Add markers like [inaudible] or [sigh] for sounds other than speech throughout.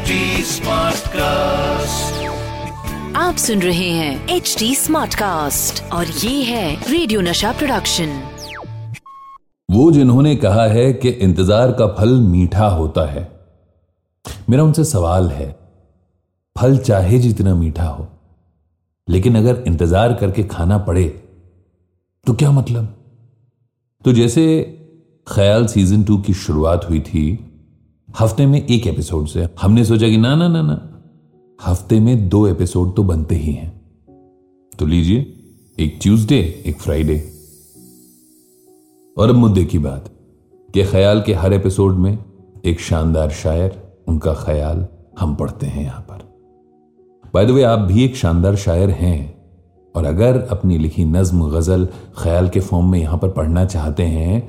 HD cast आप सुन रहे हैं एच डी स्मार्ट कास्ट और ये है रेडियो नशा प्रोडक्शन वो जिन्होंने कहा है कि इंतज़ार का फल मीठा होता है। मेरा उनसे सवाल है फल चाहे जितना मीठा हो लेकिन अगर इंतज़ार करके खाना पड़े तो क्या मतलब? तो जैसे ख्याल सीज़न टू की शुरुआत हुई थी हफ़्ते में एक एपिसोड से। हमने सोचा कि ना ना ना ना। हफ़्ते में दो एपिसोड तो बनते ही हैं। तो लीजिए, एक ट्यूसडे, एक फ्राइडे। और अब मुद्दे की बात। कि ख्याल के हर एपिसोड में एक शानदार शायर, उनका ख्याल हम पढ़ते हैं यहाँ पर। बाय द वे आप भी एक शानदार शायर हैं। और अगर अपनी लिखी नज्म, गज़ल ख्याल के फॉर्म में यहाँ पर पढ़ना चाहते हैं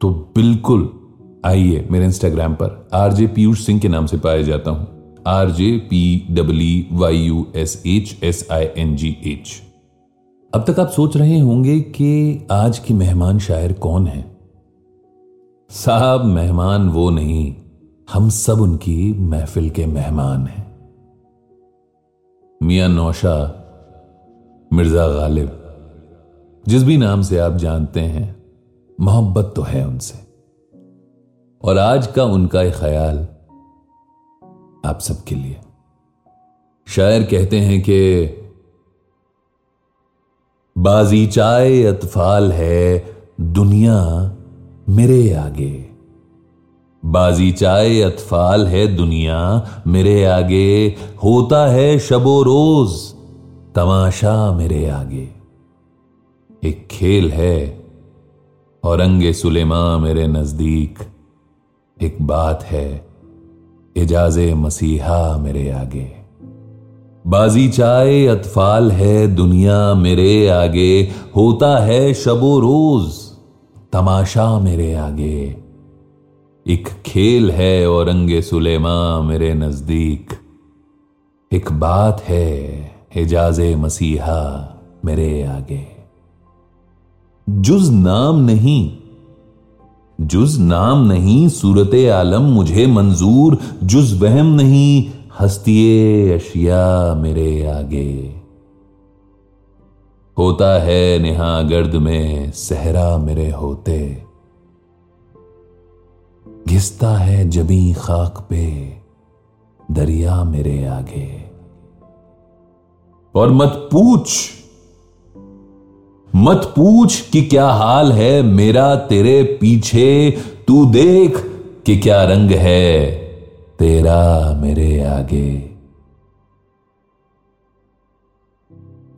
तो बिल्कुल आइए मेरे इंस्टाग्राम पर आरजे पीयूष सिंह के नाम से पाया जाता हूँ। R J P W Y U S H S I N G H अब तक आप सोच रहे होंगे कि आज की मेहमान शायर कौन है? साहब, मेहमान वो नहीं। हम सब उनकी महफिल के मेहमान हैं। मियाँ नौशा, मिर्ज़ा गालिब, जिस भी नाम से आप जानते हैं, मोहब्बत तो है उनसे। और आज का उनका एक ख्याल आप सबके लिए। शायर कहते हैं कि, बाजी चाय अतफाल है, दुनिया मेरे आगे। बाजी चाय अतफाल है, दुनिया मेरे आगे। होता है शबो रोज, तमाशा मेरे आगे। एक खेल है, औरंगे सुलेमा मेरे नज़दीक। एक बात है एजाजे मसीहा मेरे आगे। बाजी चाय अतफाल है दुनिया मेरे आगे, होता है शबो रोज तमाशा मेरे आगे। एक खेल है औरंगे सुलेमा मेरे नज़दीक, एक बात है एजाजे मसीहा मेरे आगे। जुज नाम नहीं जुज नाम नहीं, सूरत आलम, मुझे मंजूर, जुज वहम नहीं हस्तिये अशिया मेरे आगे। होता है नेहा गर्द में, सहरा मेरे होते। घिसता है जबी खाक पे, दरिया मेरे आगे। और मत पूछ मत पूछ कि क्या हाल है मेरा तेरे पीछे। तू देख कि क्या रंग है तेरा मेरे आगे।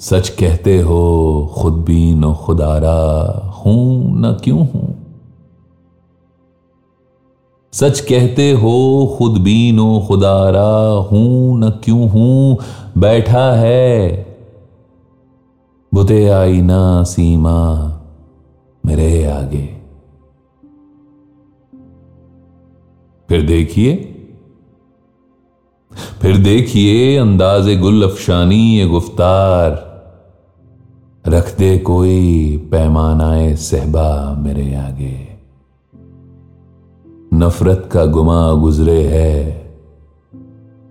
सच कहते हो, खुद भी नो खुदारा हूँ, न क्यों हूँ? सच कहते हो, खुद भी नो खुदारा हूँ, न क्यों हूँ? बैठा है बुते आई ना सीमा मेरे आगे। फिर देखिए फिर देखिए अंदाजे गुल अफशानी ये गुफ्तार। रख दे कोई पैमानाए सहबा मेरे आगे। नफरत का गुमा गुजरे है,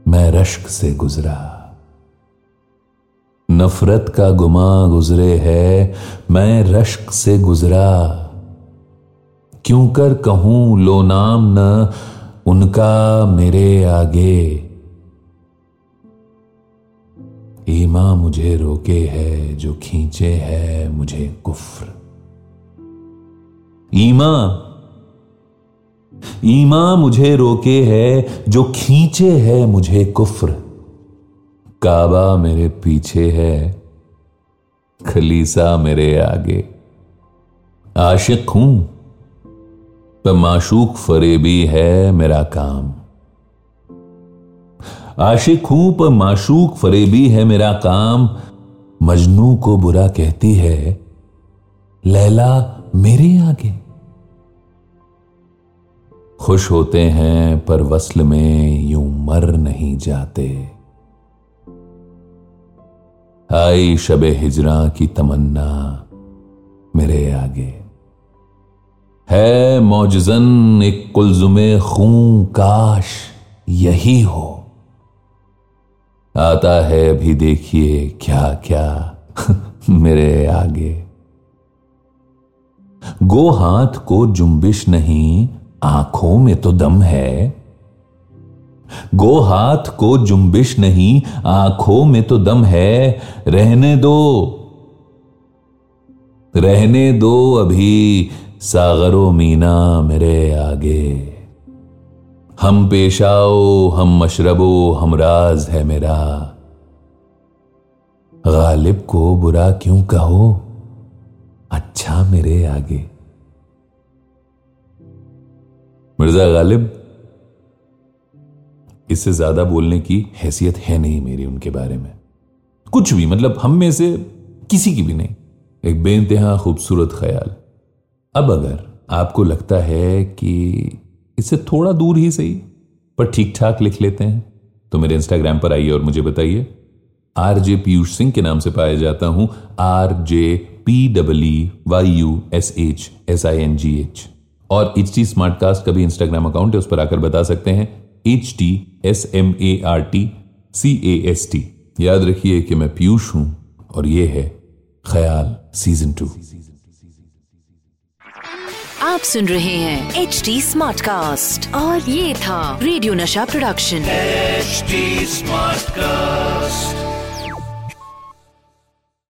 मैं रश्क से गुजरा। नफरत का गुमा गुजरे है, मैं रश्क से गुजरा। क्यों कर कहूँ लो नाम न उनका मेरे आगे। ईमा मुझे रोके है, जो खींचे है मुझे कुफ्र। ईमा ईमा मुझे रोके है, जो खींचे है मुझे कुफ्र। काबा मेरे पीछे है, खलीसा मेरे आगे। आशिक हूँ, पर माशूक फरेबी है मेरा काम। आशिक हूँ, पर माशूक फरेबी है मेरा काम। मजनू को बुरा कहती है, लैला मेरे आगे। खुश होते हैं, पर वस्ल में यूँ मर नहीं जाते। आई शब हिजरा की तमन्ना मेरे आगे। है मौजन एक कुलजुमे खूं काश यही हो। आता है अभी देखिए क्या क्या [laughs] मेरे आगे। गो हाथ को जुम्बिश नहीं, आँखों में तो दम है। गो हाथ को जुम्बिश नहीं, आँखों में तो दम है। रहने दो। रहने दो अभी, सागरो मीना मेरे आगे। हम पेशाओ हम मशरबो, हम राज है मेरा। गालिब को बुरा क्यों कहो? अच्छा मेरे आगे। मिर्ज़ा गालिब इससे ज़्यादा बोलने की हैसियत है नहीं मेरी उनके बारे में। कुछ भी मतलब हम में से किसी की भी नहीं। एक बेनतहा खूबसूरत ख्याल। अब अगर आपको लगता है कि इससे थोड़ा दूर ही सही, पर ठीक ठाक लिख लेते हैं तो मेरे इंस्टाग्राम पर आइए और मुझे बताइए। आर जे पीयूष सिंह के नाम से पाया जाता हूँ। R J P W Y U S H S I N G H. और एच टी स्मार्ट कास्ट का भी इंस्टाग्राम अकाउंट है, उस पर आकर बता सकते हैं। H T S M A R T C A S T याद रखिए कि मैं पीयूष हूँ और ये है ख्याल सीज़न टू। आप सुन रहे हैं एच टी स्मार्ट कास्ट और ये था रेडियो नशा प्रोडक्शन। H smart Smartcast.